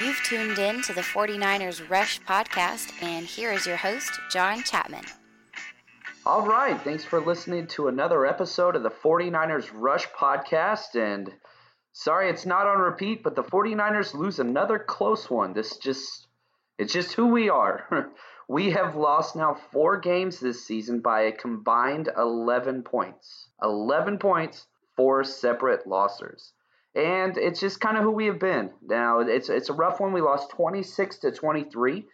You've tuned in to the 49ers Rush podcast, and here is your host, John Chapman. All right. Thanks for listening to another episode of the 49ers Rush podcast. And sorry it's not on repeat, but the 49ers lose another close one. This just it's just who we are. we have lost now 4 games this season by a combined 11 points. 11 points, four separate losses and it's just kind of who we have been. Now it's it's a rough one. We lost 26 to 23.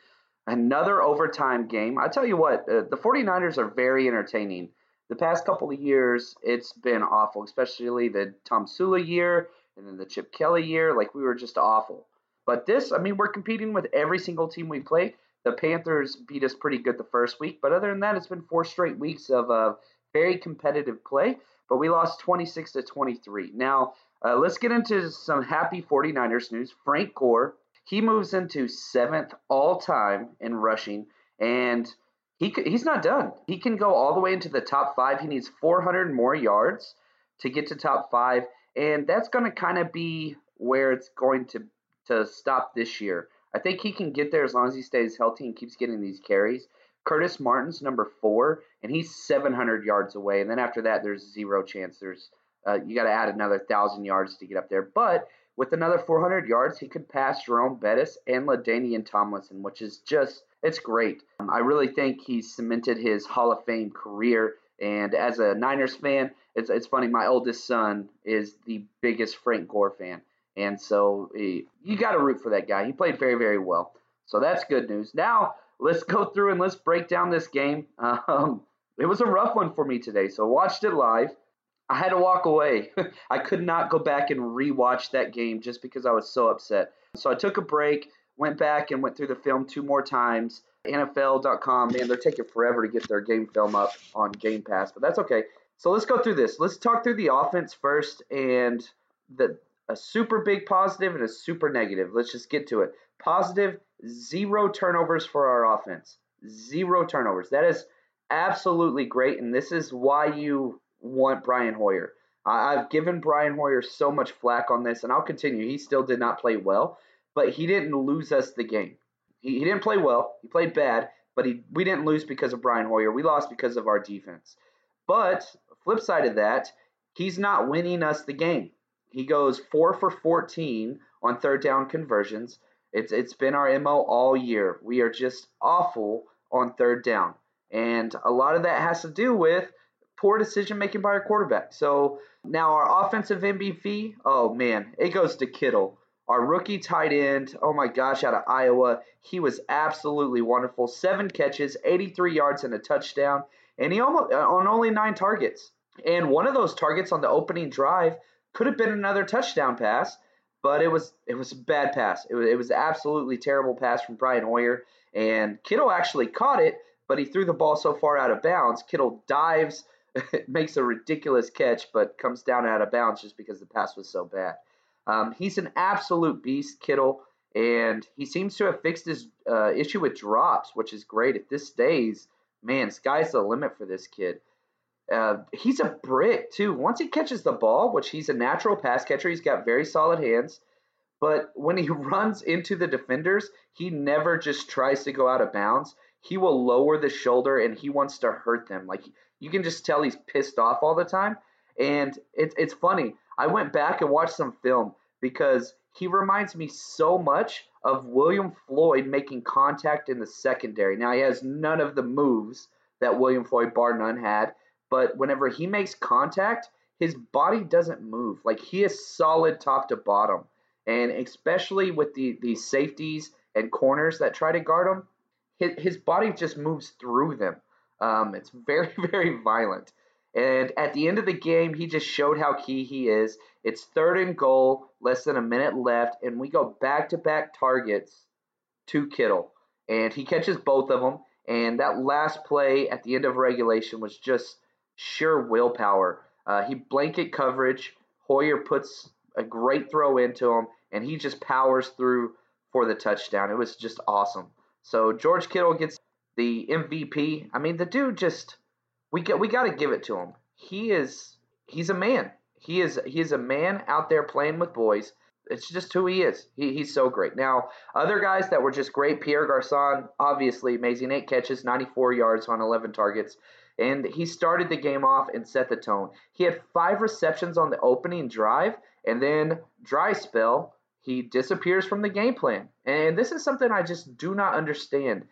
Another overtime game. I tell you what, uh, the 49ers are very entertaining. The past couple of years, it's been awful, especially the Tomsula year and then the Chip Kelly year. Like we were just awful. But this, I mean, we're competing with every single team we play. The Panthers beat us pretty good the first week, but other than that, it's been four straight weeks of uh, very competitive play. But we lost 26 to 23. Now, uh, let's get into some happy 49ers news. Frank Gore, he moves into seventh all time in rushing, and he he's not done. He can go all the way into the top five. He needs 400 more yards to get to top five, and that's going to kind of be where it's going to to stop this year. I think he can get there as long as he stays healthy and keeps getting these carries. Curtis Martin's number four, and he's 700 yards away. And then after that, there's zero chance. There's uh, you got to add another thousand yards to get up there. But with another 400 yards, he could pass Jerome Bettis and LaDainian Tomlinson, which is just it's great. Um, I really think he's cemented his Hall of Fame career. And as a Niners fan, it's it's funny. My oldest son is the biggest Frank Gore fan, and so he, you got to root for that guy. He played very very well. So that's good news. Now let's go through and let's break down this game. Um, it was a rough one for me today, so watched it live. I had to walk away. I could not go back and rewatch that game just because I was so upset. So I took a break, went back and went through the film two more times. NFL.com, man, they're taking forever to get their game film up on Game Pass, but that's okay. So let's go through this. Let's talk through the offense first and the a super big positive and a super negative. Let's just get to it. Positive, zero turnovers for our offense. Zero turnovers. That is absolutely great, and this is why you want Brian Hoyer. I've given Brian Hoyer so much flack on this, and I'll continue. He still did not play well, but he didn't lose us the game. He, he didn't play well. He played bad, but he, we didn't lose because of Brian Hoyer. We lost because of our defense. But flip side of that, he's not winning us the game. He goes four for 14 on third down conversions. It's it's been our mo all year. We are just awful on third down, and a lot of that has to do with poor decision making by our quarterback. So now our offensive MVP, oh man, it goes to Kittle. Our rookie tight end, oh my gosh, out of Iowa, he was absolutely wonderful. Seven catches, 83 yards, and a touchdown, and he almost uh, on only nine targets. And one of those targets on the opening drive could have been another touchdown pass, but it was it was a bad pass. It was it was absolutely terrible pass from Brian Hoyer, and Kittle actually caught it, but he threw the ball so far out of bounds. Kittle dives makes a ridiculous catch, but comes down out of bounds just because the pass was so bad. Um, he's an absolute beast, Kittle, and he seems to have fixed his uh, issue with drops, which is great. If this stays, man, sky's the limit for this kid. Uh, he's a brick too. Once he catches the ball, which he's a natural pass catcher, he's got very solid hands. But when he runs into the defenders, he never just tries to go out of bounds. He will lower the shoulder and he wants to hurt them. Like you can just tell he's pissed off all the time. And it's it's funny. I went back and watched some film because he reminds me so much of William Floyd making contact in the secondary. Now he has none of the moves that William Floyd bar none had, but whenever he makes contact, his body doesn't move. Like he is solid top to bottom. And especially with the, the safeties and corners that try to guard him, his, his body just moves through them. Um, it's very, very violent. And at the end of the game, he just showed how key he is. It's third and goal, less than a minute left, and we go back to back targets to Kittle. And he catches both of them. And that last play at the end of regulation was just sheer willpower. Uh, he blanket coverage. Hoyer puts a great throw into him, and he just powers through for the touchdown. It was just awesome. So George Kittle gets the MVP. I mean, the dude just we get we got to give it to him. He is he's a man. He is he is a man out there playing with boys. It's just who he is. He, he's so great. Now, other guys that were just great. Pierre Garcon, obviously amazing. Eight catches, 94 yards on 11 targets. And he started the game off and set the tone. He had five receptions on the opening drive, and then dry spell, he disappears from the game plan. And this is something I just do not understand.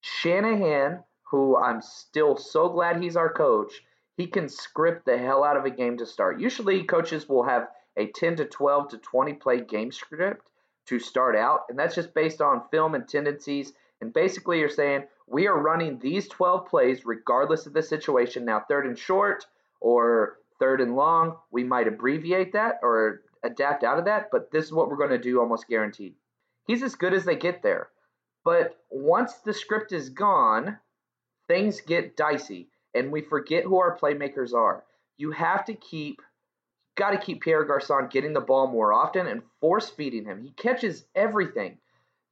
Shanahan, who I'm still so glad he's our coach, he can script the hell out of a game to start. Usually, coaches will have a 10 to 12 to 20 play game script to start out, and that's just based on film and tendencies. And basically, you're saying, we are running these 12 plays regardless of the situation. Now, third and short or third and long, we might abbreviate that or adapt out of that, but this is what we're going to do almost guaranteed. He's as good as they get there. But once the script is gone, things get dicey and we forget who our playmakers are. You have to keep got to keep Pierre Garcon getting the ball more often and force feeding him. He catches everything.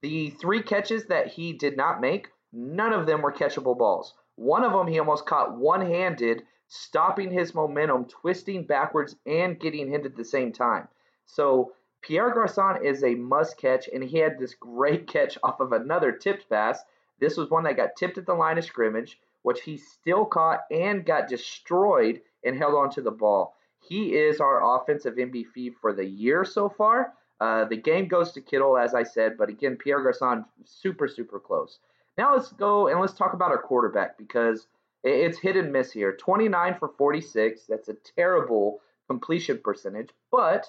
The three catches that he did not make None of them were catchable balls. One of them he almost caught one handed, stopping his momentum, twisting backwards, and getting hit at the same time. So Pierre Garcon is a must catch, and he had this great catch off of another tipped pass. This was one that got tipped at the line of scrimmage, which he still caught and got destroyed and held onto the ball. He is our offensive MVP for the year so far. Uh, the game goes to Kittle, as I said, but again, Pierre Garcon super, super close. Now let's go and let's talk about our quarterback because it's hit and miss here. 29 for 46. That's a terrible completion percentage, but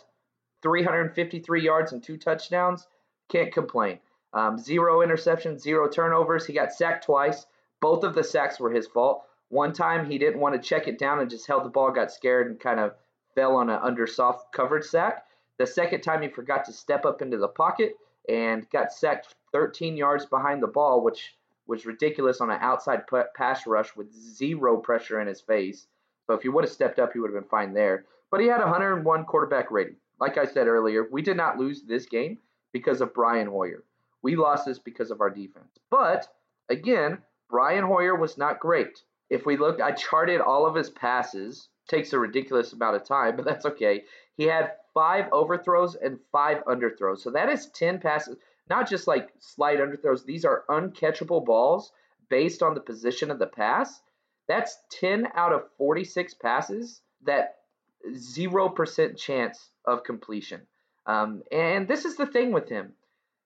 353 yards and two touchdowns. Can't complain. Um, zero interceptions, zero turnovers. He got sacked twice. Both of the sacks were his fault. One time he didn't want to check it down and just held the ball, got scared, and kind of fell on an under soft coverage sack. The second time he forgot to step up into the pocket and got sacked 13 yards behind the ball, which was ridiculous on an outside pass rush with zero pressure in his face. So if he would have stepped up, he would have been fine there. But he had 101 quarterback rating. Like I said earlier, we did not lose this game because of Brian Hoyer. We lost this because of our defense. But again, Brian Hoyer was not great. If we look, I charted all of his passes. Takes a ridiculous amount of time, but that's okay. He had five overthrows and five underthrows. So that is 10 passes not just like slight underthrows. These are uncatchable balls based on the position of the pass. That's 10 out of 46 passes that 0% chance of completion. Um, and this is the thing with him.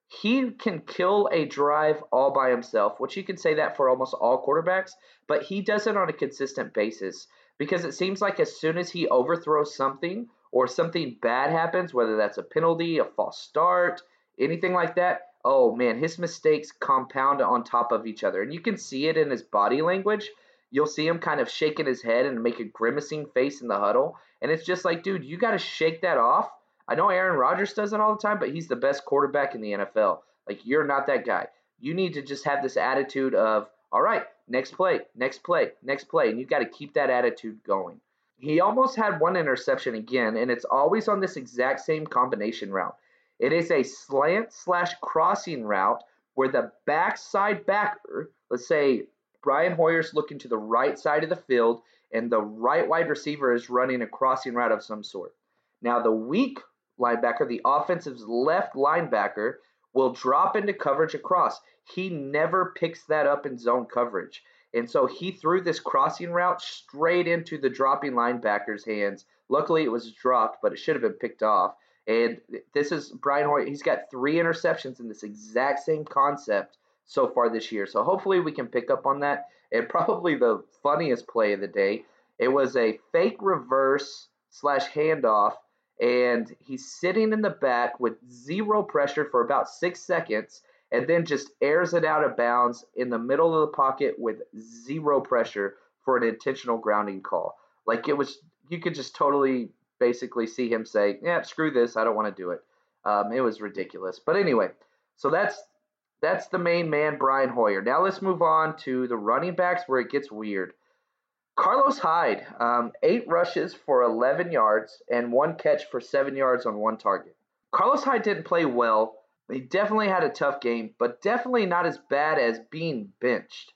He can kill a drive all by himself, which you can say that for almost all quarterbacks, but he does it on a consistent basis because it seems like as soon as he overthrows something or something bad happens, whether that's a penalty, a false start, anything like that, oh man, his mistakes compound on top of each other. And you can see it in his body language. You'll see him kind of shaking his head and make a grimacing face in the huddle. And it's just like, dude, you got to shake that off. I know Aaron Rodgers does it all the time, but he's the best quarterback in the NFL. Like, you're not that guy. You need to just have this attitude of, all right, next play, next play, next play. And you've got to keep that attitude going. He almost had one interception again, and it's always on this exact same combination route. It is a slant slash crossing route where the backside backer, let's say Brian Hoyer's looking to the right side of the field and the right wide receiver is running a crossing route of some sort. Now, the weak linebacker, the offensive's left linebacker, will drop into coverage across. He never picks that up in zone coverage. And so he threw this crossing route straight into the dropping linebacker's hands. Luckily, it was dropped, but it should have been picked off. And this is Brian Hoyer. He's got three interceptions in this exact same concept so far this year. So hopefully we can pick up on that. And probably the funniest play of the day, it was a fake reverse slash handoff, and he's sitting in the back with zero pressure for about six seconds. and then just airs it out of bounds in the middle of the pocket with zero pressure for an intentional grounding call. Like it was, you could just totally basically see him say, "Yeah, screw this, I don't want to do it." Um, it was ridiculous. But anyway, so that's that's the main man, Brian Hoyer. Now let's move on to the running backs where it gets weird. Carlos Hyde, um, eight rushes for 11 yards and one catch for seven yards on one target. Carlos Hyde didn't play well. He definitely had a tough game, but definitely not as bad as being benched.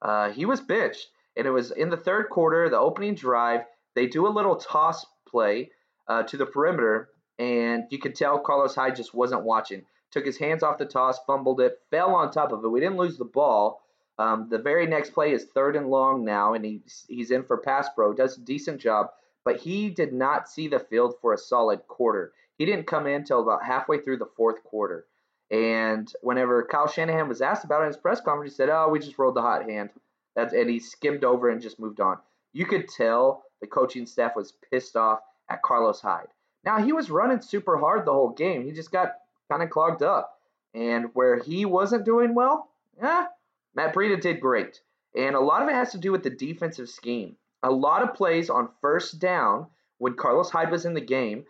Uh, he was benched, and it was in the third quarter, the opening drive. They do a little toss play uh, to the perimeter, and you could tell Carlos Hyde just wasn't watching. Took his hands off the toss, fumbled it, fell on top of it. We didn't lose the ball. Um, the very next play is third and long now, and he's, he's in for pass pro. Does a decent job, but he did not see the field for a solid quarter. He didn't come in until about halfway through the fourth quarter. And whenever Kyle Shanahan was asked about it in his press conference, he said, "Oh, we just rolled the hot hand." That's and he skimmed over and just moved on. You could tell the coaching staff was pissed off at Carlos Hyde. Now he was running super hard the whole game. He just got kind of clogged up. And where he wasn't doing well, yeah, Matt Breida did great. And a lot of it has to do with the defensive scheme. A lot of plays on first down when Carlos Hyde was in the game,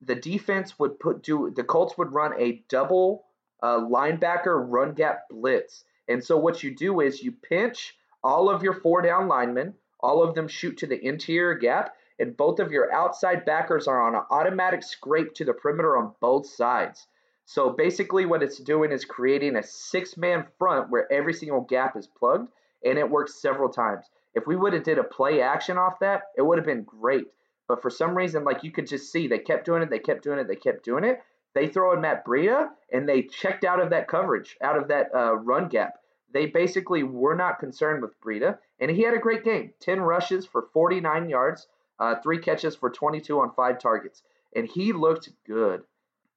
the defense would put do the Colts would run a double uh, linebacker run gap blitz. And so what you do is you pinch all of your four down linemen, all of them shoot to the interior gap, and both of your outside backers are on an automatic scrape to the perimeter on both sides. So basically, what it's doing is creating a six man front where every single gap is plugged, and it works several times. If we would have did a play action off that, it would have been great. But for some reason, like you could just see, they kept doing it, they kept doing it, they kept doing it. They throw in Matt Breida, and they checked out of that coverage, out of that uh, run gap. They basically were not concerned with Breida, and he had a great game 10 rushes for 49 yards, uh, three catches for 22 on five targets, and he looked good.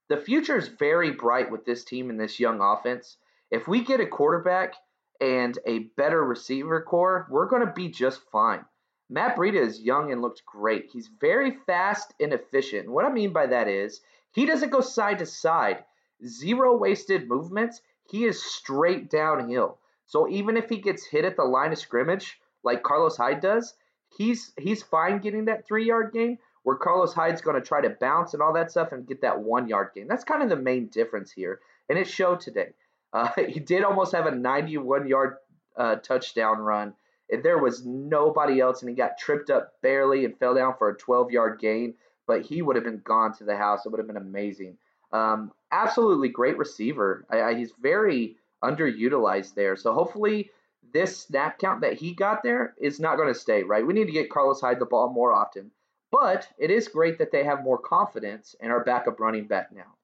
The future is very bright with this team and this young offense. If we get a quarterback and a better receiver core, we're going to be just fine. Matt Breida is young and looks great. He's very fast and efficient. What I mean by that is he doesn't go side to side, zero wasted movements. He is straight downhill. So even if he gets hit at the line of scrimmage, like Carlos Hyde does, he's he's fine getting that three yard gain. Where Carlos Hyde's going to try to bounce and all that stuff and get that one yard gain. That's kind of the main difference here, and it showed today. Uh, he did almost have a 91 yard uh, touchdown run, and there was nobody else, and he got tripped up barely and fell down for a 12 yard gain. But he would have been gone to the house. It would have been amazing. Um, absolutely great receiver. I, I, he's very underutilized there. So hopefully this snap count that he got there is not going to stay, right? We need to get Carlos Hyde the ball more often. But it is great that they have more confidence in our backup running back now.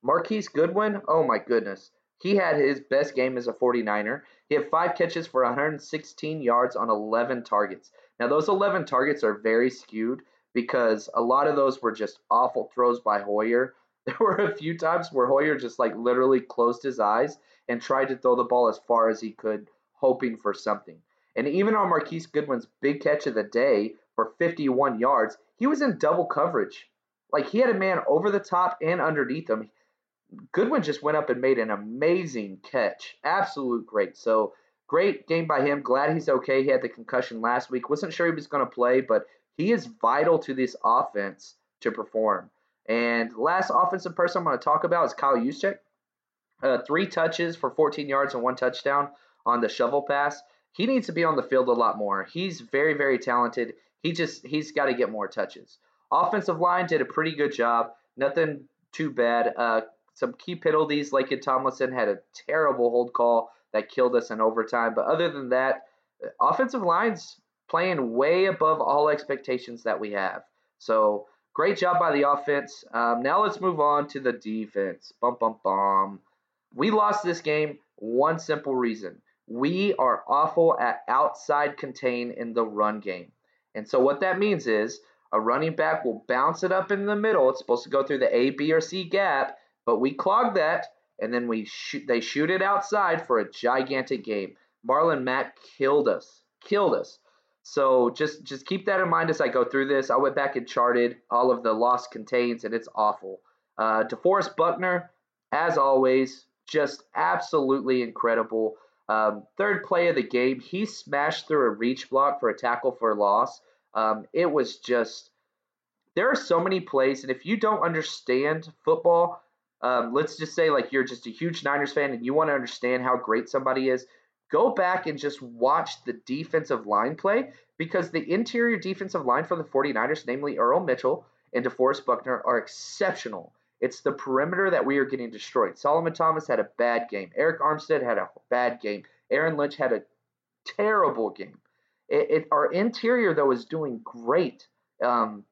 Marquise Goodwin, oh my goodness. He had his best game as a 49er. He had five catches for 116 yards on 11 targets. Now, those 11 targets are very skewed because a lot of those were just awful throws by Hoyer. There were a few times where Hoyer just like literally closed his eyes and tried to throw the ball as far as he could, hoping for something. And even on Marquise Goodwin's big catch of the day for 51 yards, he was in double coverage. Like he had a man over the top and underneath him. Goodwin just went up and made an amazing catch. Absolute great. So great game by him. Glad he's okay. He had the concussion last week. Wasn't sure he was going to play, but he is vital to this offense to perform. And last offensive person I'm going to talk about is Kyle Juszczyk. Uh, three touches for 14 yards and one touchdown on the shovel pass. He needs to be on the field a lot more. He's very, very talented. He just he's got to get more touches. Offensive line did a pretty good job. Nothing too bad. Uh, some key penalties. Laken Tomlinson had a terrible hold call that killed us in overtime. But other than that, offensive line's playing way above all expectations that we have. So great job by the offense. Um, now let's move on to the defense. Bum bum bum. We lost this game one simple reason. We are awful at outside contain in the run game. And so what that means is a running back will bounce it up in the middle. It's supposed to go through the A, B, or C gap, but we clog that, and then we shoot. They shoot it outside for a gigantic game. Marlon Mack killed us, killed us. So just just keep that in mind as I go through this. I went back and charted all of the lost contains, and it's awful. Uh, DeForest Buckner, as always, just absolutely incredible. Um, third play of the game, he smashed through a reach block for a tackle for a loss. Um, it was just, there are so many plays, and if you don't understand football, um, let's just say like you're just a huge Niners fan and you want to understand how great somebody is, go back and just watch the defensive line play because the interior defensive line for the 49ers, namely Earl Mitchell and DeForest Buckner, are exceptional. It's the perimeter that we are getting destroyed. Solomon Thomas had a bad game. Arik Armstead had a bad game. Aaron Lynch had a terrible game. It, it, our interior, though, is doing great. Um,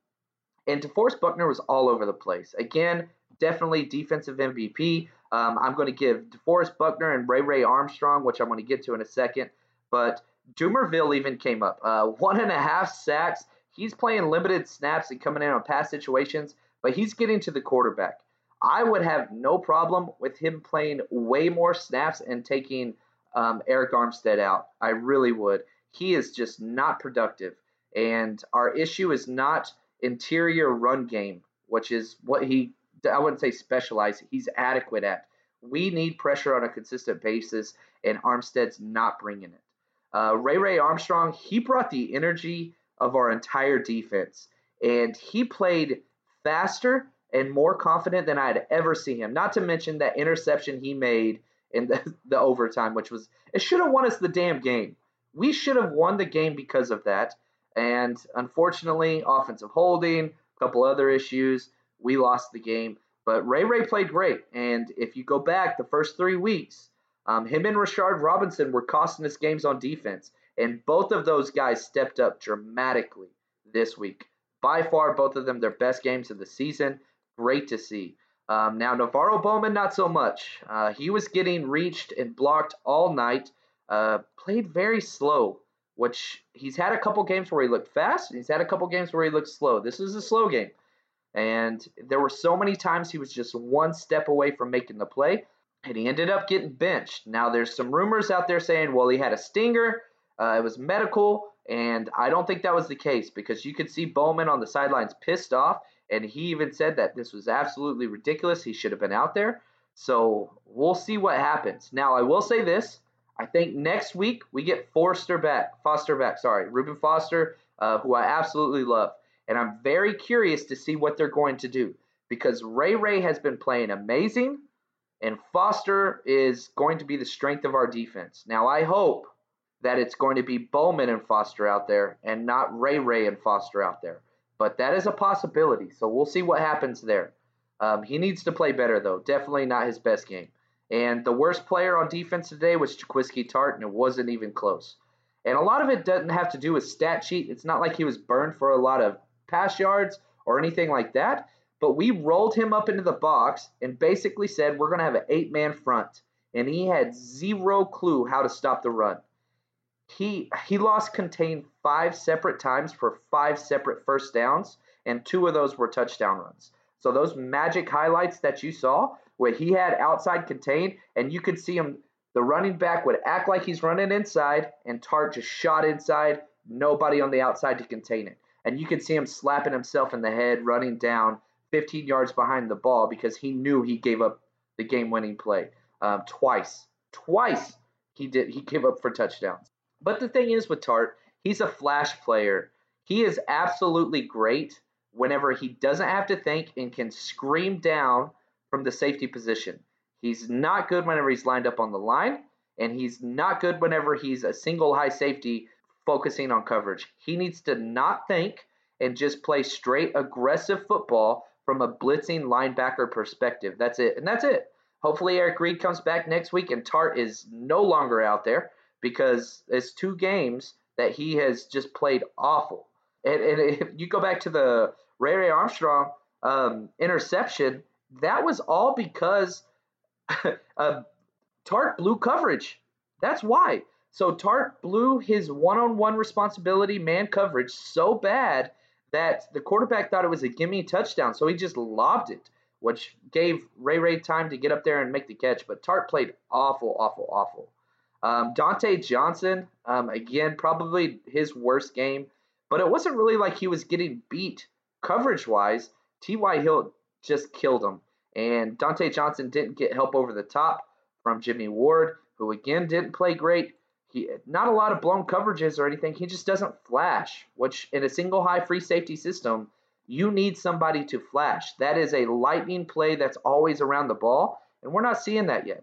and DeForest Buckner was all over the place. Again, definitely defensive MVP. Um, I'm going to give DeForest Buckner and Ray Ray Armstrong, which I'm going to get to in a second. But Dumervil even came up. Uh, one and a half sacks. He's playing limited snaps and coming in on pass situations but he's getting to the quarterback. I would have no problem with him playing way more snaps and taking um, Arik Armstead out. I really would. He is just not productive. And our issue is not interior run game, which is what he, I wouldn't say specialized, he's adequate at. We need pressure on a consistent basis, and Armstead's not bringing it. Uh, Ray Ray Armstrong, he brought the energy of our entire defense, and he played faster and more confident than I'd ever see him. Not to mention that interception he made in the, the overtime, which was it should have won us the damn game. We should have won the game because of that. And unfortunately, offensive holding, a couple other issues, we lost the game. But Ray Ray played great. And if you go back the first three weeks, um, him and Rashard Robinson were costing us games on defense. And both of those guys stepped up dramatically this week. By far, both of them their best games of the season. Great to see. Um, now, NaVorro Bowman, not so much. Uh, he was getting reached and blocked all night. Uh, played very slow, which he's had a couple games where he looked fast. he's had a couple games where he looked slow. This is a slow game. And there were so many times he was just one step away from making the play, and he ended up getting benched. Now, there's some rumors out there saying, well, he had a stinger, uh, it was medical. And I don't think that was the case because you could see Bowman on the sidelines pissed off, and he even said that this was absolutely ridiculous. He should have been out there. So we'll see what happens. Now I will say this: I think next week we get Forster back, Foster back. Sorry, Reuben Foster, uh, who I absolutely love, and I'm very curious to see what they're going to do because Ray Ray has been playing amazing, and Foster is going to be the strength of our defense. Now I hope that it's going to be Bowman and Foster out there and not Ray Ray and Foster out there. But that is a possibility. So we'll see what happens there. Um, he needs to play better, though. Definitely not his best game. And the worst player on defense today was Jaquiski Tartt, and it wasn't even close. And a lot of it doesn't have to do with stat sheet. It's not like he was burned for a lot of pass yards or anything like that. But we rolled him up into the box and basically said we're going to have an eight man front. And he had zero clue how to stop the run he he lost contain five separate times for five separate first downs, and two of those were touchdown runs. So those magic highlights that you saw, where he had outside contained, and you could see him, the running back would act like he's running inside, and Tartt just shot inside, nobody on the outside to contain it. And you could see him slapping himself in the head, running down 15 yards behind the ball because he knew he gave up the game-winning play um, twice. Twice he did. He gave up for touchdowns. But the thing is with Tartt, he's a flash player. He is absolutely great whenever he doesn't have to think and can scream down from the safety position. He's not good whenever he's lined up on the line, and he's not good whenever he's a single high safety focusing on coverage. He needs to not think and just play straight aggressive football from a blitzing linebacker perspective. That's it. And that's it. Hopefully Eric Reid comes back next week and Tartt is no longer out there because it's two games that he has just played awful. And, and if you go back to the Ray Ray Armstrong um, interception, that was all because uh, Tartt blew coverage. That's why. So Tartt blew his one-on-one responsibility man coverage so bad that the quarterback thought it was a gimme touchdown, so he just lobbed it, which gave Ray Ray time to get up there and make the catch. But Tartt played awful, awful, awful. Um, Dontae Johnson, um, again, probably his worst game, but it wasn't really like he was getting beat coverage wise. T.Y. Hill just killed him, and Dontae Johnson didn't get help over the top. from Jimmy Ward, who again didn't play great. He not a lot of blown coverages or anything. He just doesn't flash, which in a single high free safety system, you need somebody to flash. That is a lightning play that's always around the ball, and we're not seeing that yet.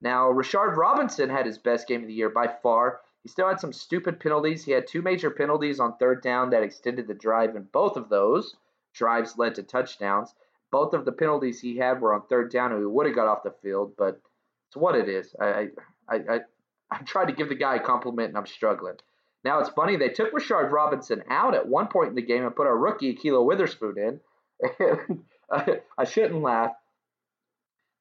Now, Rashard Robinson had his best game of the year by far. He still had some stupid penalties. He had two major penalties on third down that extended the drive, and both of those drives led to touchdowns. Both of the penalties he had were on third down, and he would have got off the field, but it's what it is. I, I, I, I tried to give the guy a compliment, and I'm struggling. Now it's funny they took Rashard Robinson out at one point in the game and put our rookie Ahkello Witherspoon in. I, shouldn't laugh.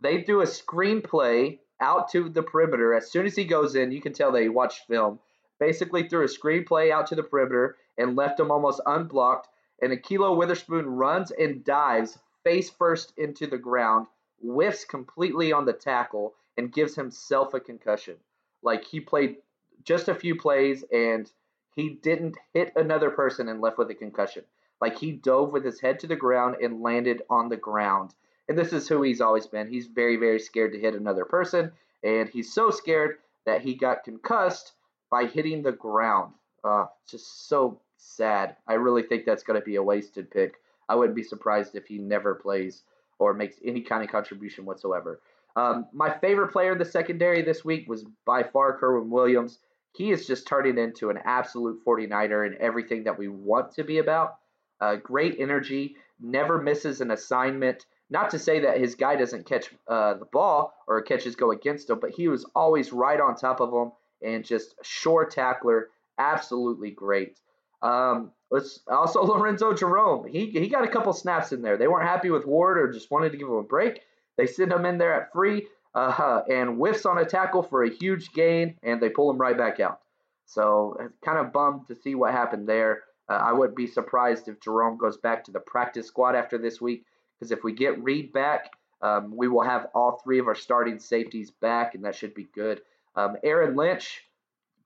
They threw a screenplay out to the perimeter. As soon as he goes in, you can tell they watched film. Basically threw a screenplay out to the perimeter and left him almost unblocked. And Ahkello Witherspoon runs and dives face first into the ground, whiffs completely on the tackle, and gives himself a concussion. Like he played just a few plays and he didn't hit another person and left with a concussion. Like he dove with his head to the ground and landed on the ground. And this is who he's always been. He's very, very scared to hit another person. And he's so scared that he got concussed by hitting the ground. Uh, just so sad. I really think that's going to be a wasted pick. I wouldn't be surprised if he never plays or makes any kind of contribution whatsoever. Um, my favorite player in the secondary this week was by far K'Waun Williams. He is just turning into an absolute 49er in everything that we want to be about. Uh, great energy, never misses an assignment. Not to say that his guy doesn't catch uh, the ball or catches go against him, but he was always right on top of him and just a sure tackler. Absolutely great. Um, let's also Lorenzo Jerome. He he got a couple snaps in there. They weren't happy with Ward or just wanted to give him a break. They send him in there at free uh, and whiffs on a tackle for a huge gain, and they pull him right back out. So kind of bummed to see what happened there. Uh, I wouldn't be surprised if Jerome goes back to the practice squad after this week, because if we get Reid back, um, we will have all three of our starting safeties back, and that should be good. Um, Aaron Lynch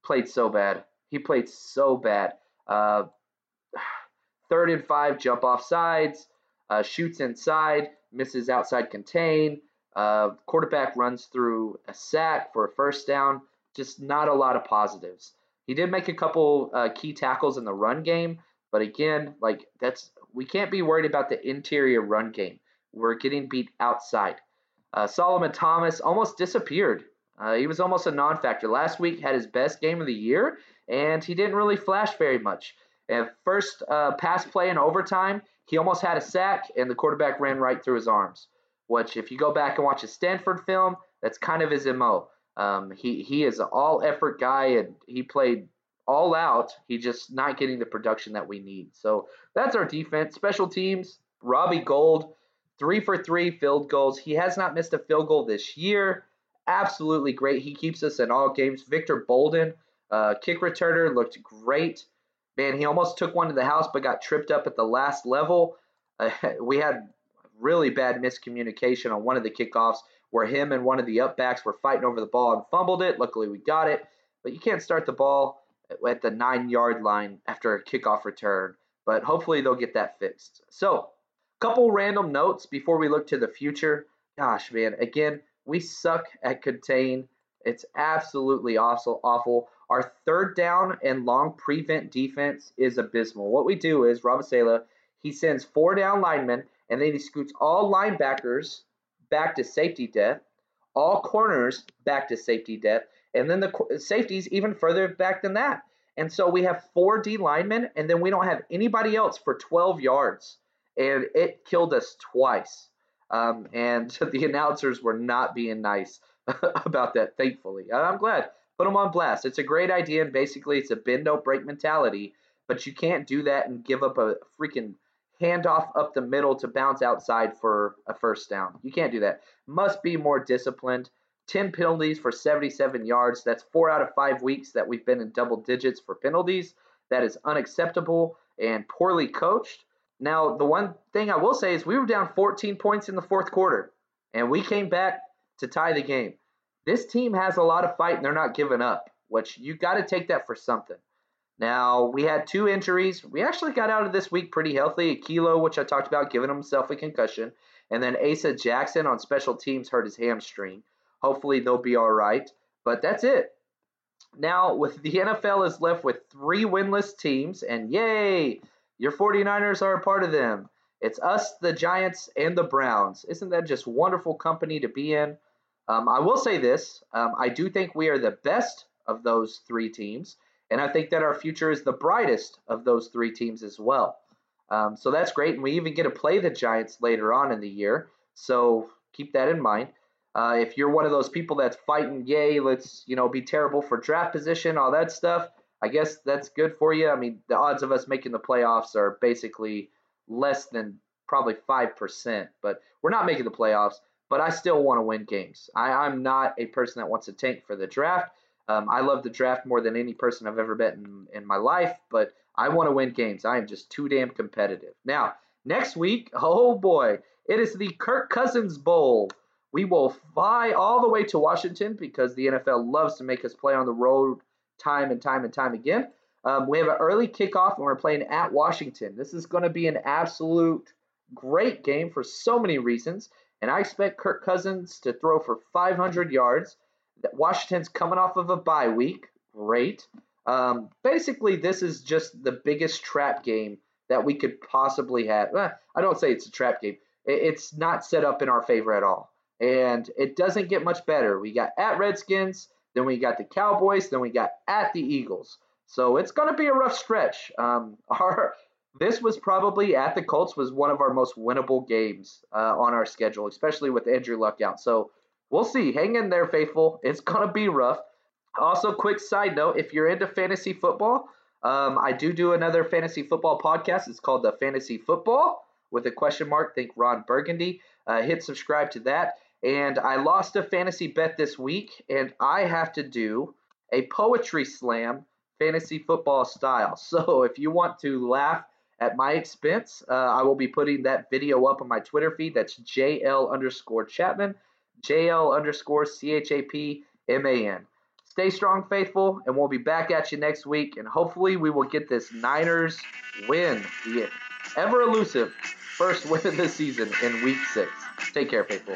played so bad. He played so bad. Uh, third and five, jump off sides, uh, shoots inside, misses outside contain. Uh, quarterback runs through a sack for a first down. Just not a lot of positives. He did make a couple uh, key tackles in the run game, but again, like that's we can't be worried about the interior run game. We're getting beat outside. Uh, Solomon Thomas almost disappeared. Uh, he was almost a non-factor. Last week had his best game of the year, and he didn't really flash very much. And first uh, pass play in overtime, he almost had a sack, and the quarterback ran right through his arms. Which, if you go back and watch a Stanford film, that's kind of his mo. Um, he he is an all effort guy, and he played all out. He just not getting the production that we need. So that's our defense. Special teams. Robbie Gould, three for three field goals. He has not missed a field goal this year. Absolutely great. He keeps us in all games. Victor Bolden, uh, kick returner, looked great. Man, he almost took one to the house, but got tripped up at the last level. Uh, we had really bad miscommunication on one of the kickoffs where him and one of the upbacks were fighting over the ball and fumbled it. Luckily, we got it. But you can't start the ball at the nine yard line after a kickoff return. But hopefully, they'll get that fixed. So, couple random notes before we look to the future. Gosh, man, again, we suck at contain. It's absolutely awful. Awful. Our third down and long prevent defense is abysmal. What we do is Rob Saleh, he sends four down linemen and then he scoots all linebackers back to safety depth, all corners back to safety depth, and then the safeties even further back than that. And so we have four D linemen, and then we don't have anybody else for 12 yards. And it killed us twice. Um, and the announcers were not being nice about that, thankfully. I'm glad. Put them on blast. It's a great idea, and basically, it's a bend, don't break mentality. But you can't do that and give up a freaking handoff up the middle to bounce outside for a first down. You can't do that. Must be more disciplined. 10 penalties for 77 yards. That's four out of five weeks that we've been in double digits for penalties. That is unacceptable and poorly coached. Now, the one thing I will say is we were down 14 points in the fourth quarter, and we came back to tie the game. This team has a lot of fight, and they're not giving up, which you got to take that for something. Now, we had two injuries. We actually got out of this week pretty healthy. Ahkello, which I talked about, giving himself a concussion. And then Asa Jackson on special teams hurt his hamstring. hopefully they'll be all right. But that's it. Now, with the NFL is left with three winless teams, and yay, your 49ers are a part of them. It's us, the Giants, and the Browns. Isn't that just wonderful company to be in? Um, I will say this um, I do think we are the best of those three teams, and I think that our future is the brightest of those three teams as well. Um, so that's great, and we even get to play the Giants later on in the year. So keep that in mind. Uh, if you're one of those people that's fighting, yay, let's you know be terrible for draft position, all that stuff. I guess that's good for you. I mean, the odds of us making the playoffs are basically less than probably five percent, but we're not making the playoffs. But I still want to win games. I, I'm not a person that wants to tank for the draft. Um, I love the draft more than any person I've ever met in, in my life, but I want to win games. I am just too damn competitive. Now, next week, oh boy, it is the Kirk Cousins Bowl. We will fly all the way to Washington because the NFL loves to make us play on the road time and time and time again. Um, we have an early kickoff and we're playing at Washington. This is going to be an absolute great game for so many reasons. And I expect Kirk Cousins to throw for 500 yards. Washington's coming off of a bye week. Great. Um, basically, this is just the biggest trap game that we could possibly have. Eh, I don't say it's a trap game. It's not set up in our favor at all. And it doesn't get much better. We got at Redskins, then we got the Cowboys, then we got at the Eagles. So it's going to be a rough stretch. Um, our this was probably at the Colts was one of our most winnable games uh, on our schedule, especially with Andrew Luck out. So we'll see. Hang in there, faithful. It's going to be rough. Also, quick side note: if you're into fantasy football, um, I do do another fantasy football podcast. It's called the Fantasy Football with a question mark. Think Ron Burgundy. Uh, hit subscribe to that. And I lost a fantasy bet this week, and I have to do a poetry slam fantasy football style. So if you want to laugh at my expense, uh, I will be putting that video up on my Twitter feed. That's JL underscore Chapman, JL underscore C H A P M A N. Stay strong, faithful, and we'll be back at you next week. And hopefully, we will get this Niners win, the ever elusive first win of the season in week six. Take care, faithful.